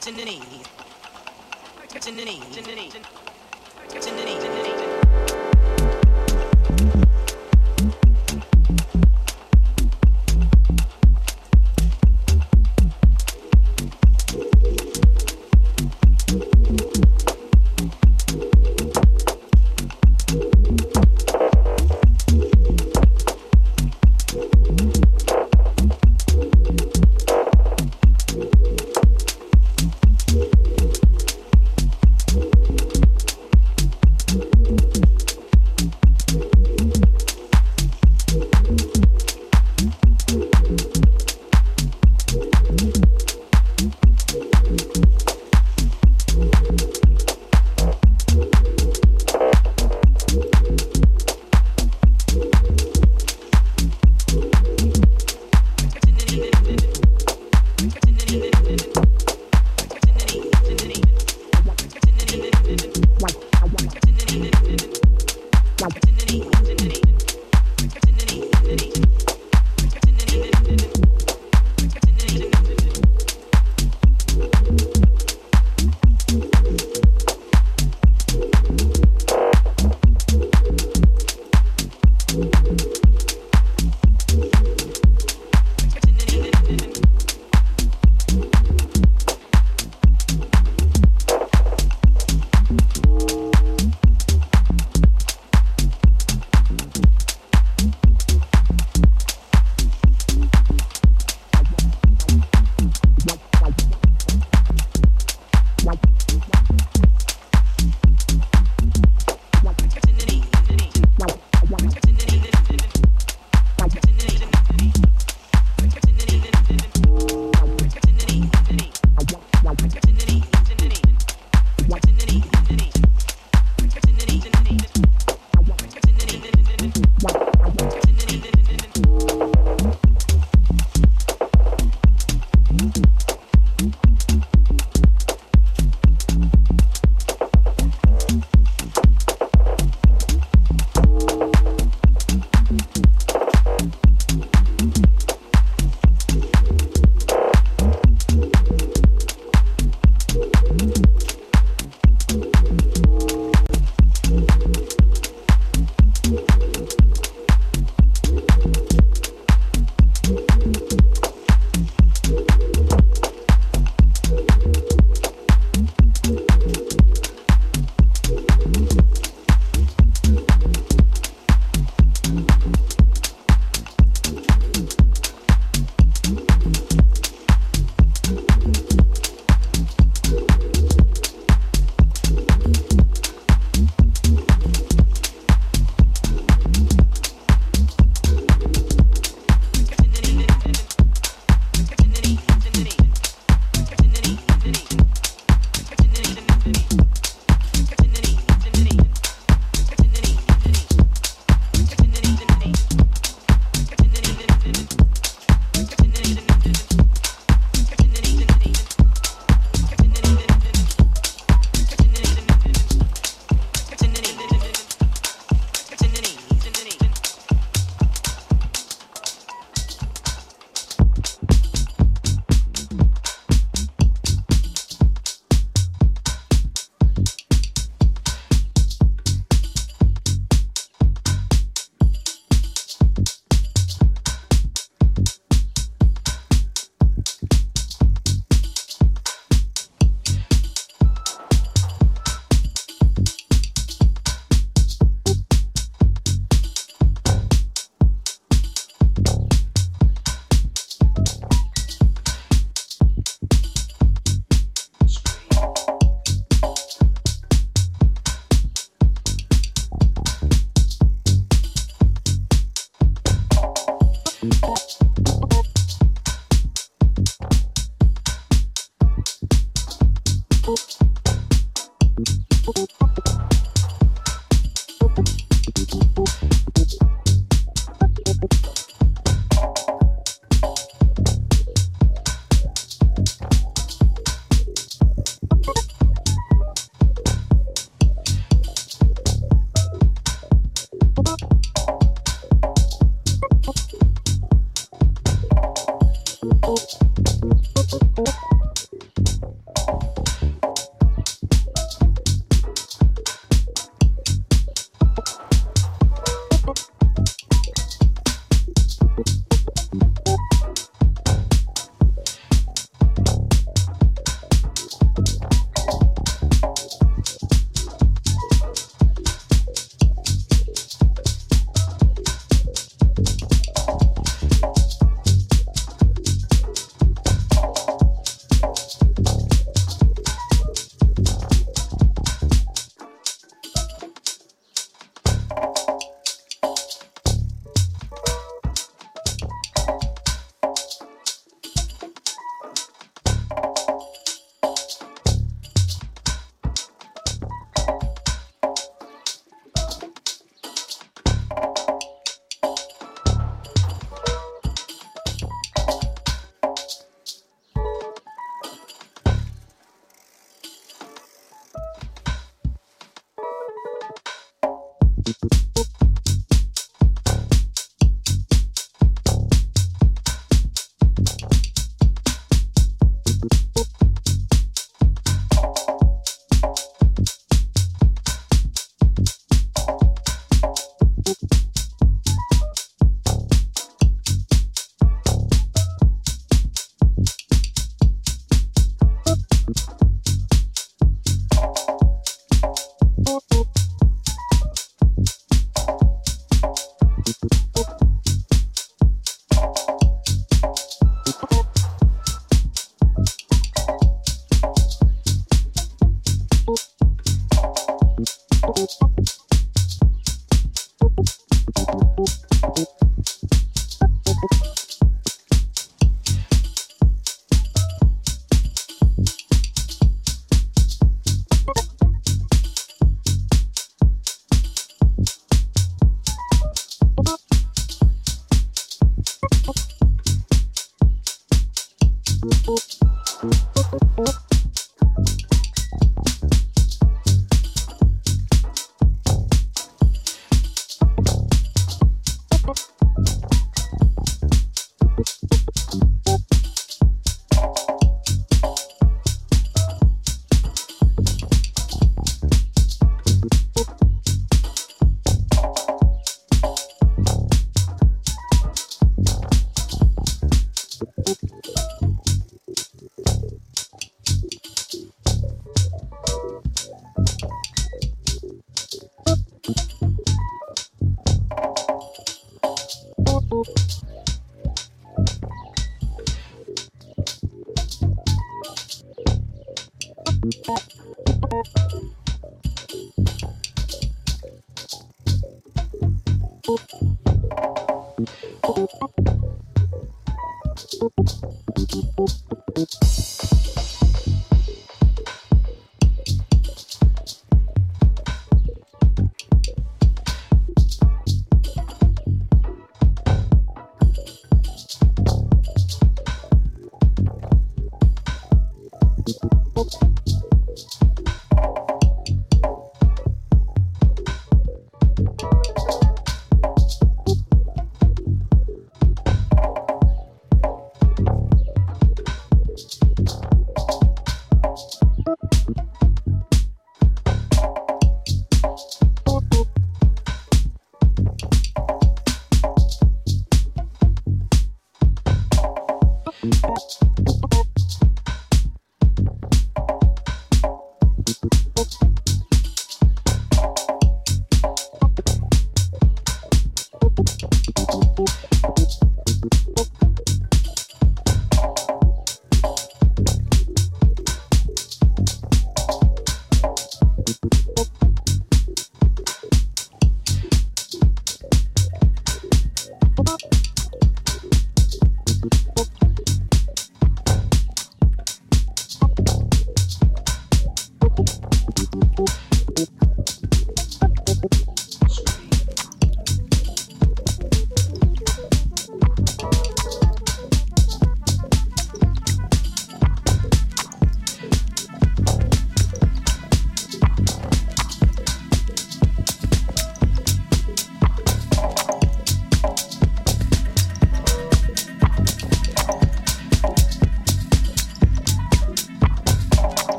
Tiffany. Tiffany. Tiffany. Tiffany.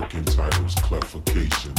working titles, clarification.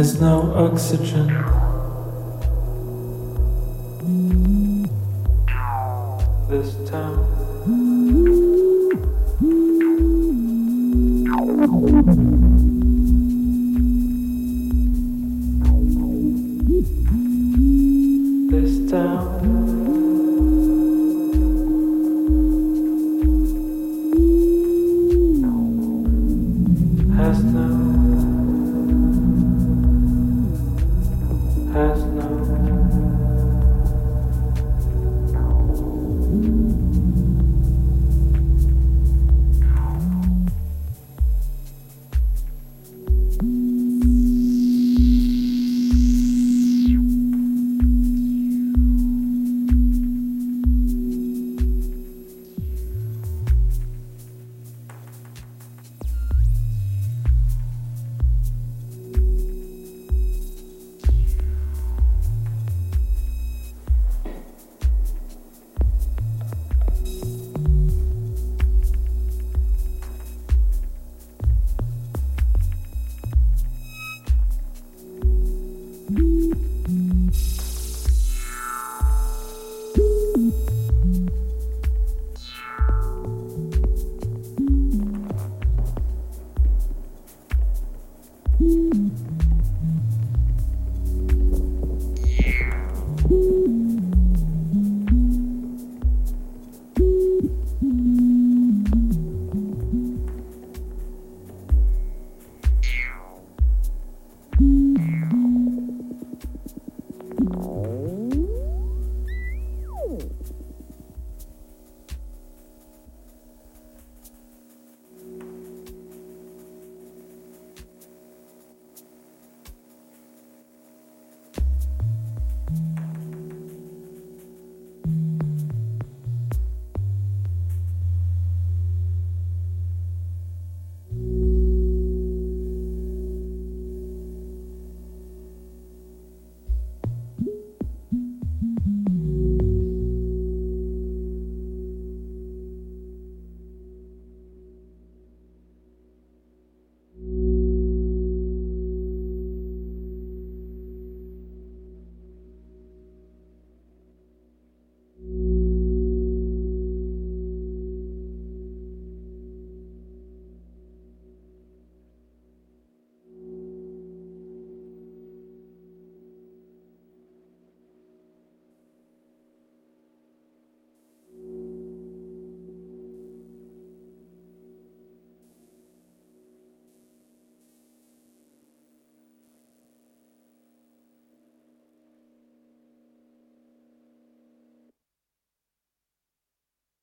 Has no oxygen. This town